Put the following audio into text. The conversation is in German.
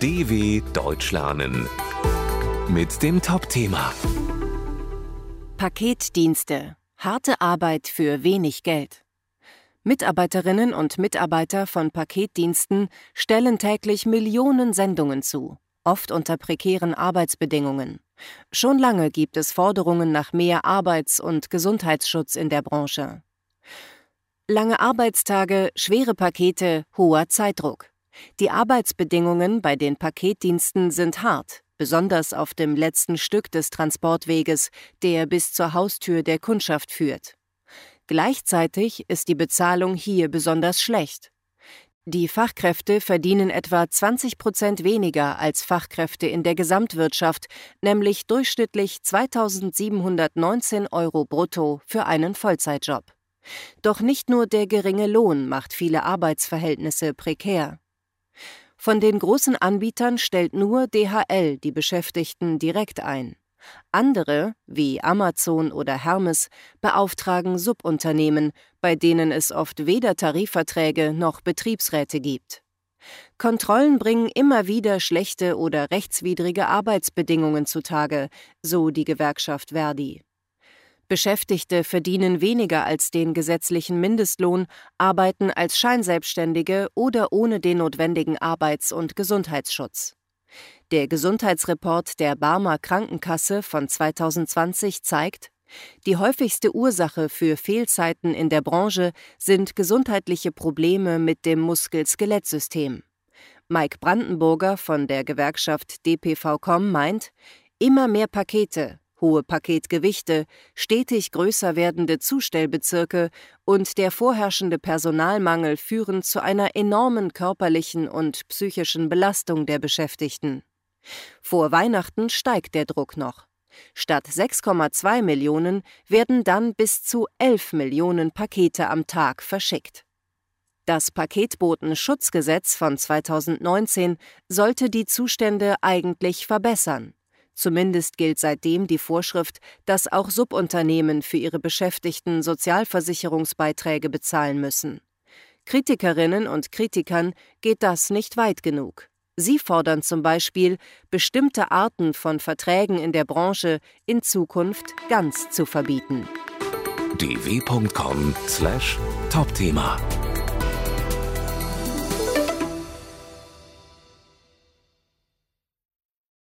DW Deutsch lernen mit dem Top-Thema Paketdienste. Harte Arbeit für wenig Geld. Mitarbeiterinnen und Mitarbeiter von Paketdiensten stellen täglich Millionen Sendungen zu, oft unter prekären Arbeitsbedingungen. Schon lange gibt es Forderungen nach mehr Arbeits- und Gesundheitsschutz in der Branche. Lange Arbeitstage, schwere Pakete, hoher Zeitdruck. Die Arbeitsbedingungen bei den Paketdiensten sind hart, besonders auf dem letzten Stück des Transportweges, der bis zur Haustür der Kundschaft führt. Gleichzeitig ist die Bezahlung hier besonders schlecht. Die Fachkräfte verdienen etwa 20 Prozent weniger als Fachkräfte in der Gesamtwirtschaft, nämlich durchschnittlich 2719 Euro brutto für einen Vollzeitjob. Doch nicht nur der geringe Lohn macht viele Arbeitsverhältnisse prekär. Von den großen Anbietern stellt nur DHL die Beschäftigten direkt ein. Andere, wie Amazon oder Hermes, beauftragen Subunternehmen, bei denen es oft weder Tarifverträge noch Betriebsräte gibt. Kontrollen bringen immer wieder schlechte oder rechtswidrige Arbeitsbedingungen zutage, so die Gewerkschaft Verdi. Beschäftigte verdienen weniger als den gesetzlichen Mindestlohn, arbeiten als Scheinselbstständige oder ohne den notwendigen Arbeits- und Gesundheitsschutz. Der Gesundheitsreport der Barmer Krankenkasse von 2020 zeigt, die häufigste Ursache für Fehlzeiten in der Branche sind gesundheitliche Probleme mit dem Muskel-Skelettsystem. Mike Brandenburger von der Gewerkschaft DPV.com meint, immer mehr Pakete, hohe Paketgewichte, stetig größer werdende Zustellbezirke und der vorherrschende Personalmangel führen zu einer enormen körperlichen und psychischen Belastung der Beschäftigten. Vor Weihnachten steigt der Druck noch. Statt 6,2 Millionen werden dann bis zu 11 Millionen Pakete am Tag verschickt. Das Paketbotenschutzgesetz von 2019 sollte die Zustände eigentlich verbessern. Zumindest gilt seitdem die Vorschrift, dass auch Subunternehmen für ihre Beschäftigten Sozialversicherungsbeiträge bezahlen müssen. Kritikerinnen und Kritikern geht das nicht weit genug. Sie fordern zum Beispiel, bestimmte Arten von Verträgen in der Branche in Zukunft ganz zu verbieten. dw.com/topthema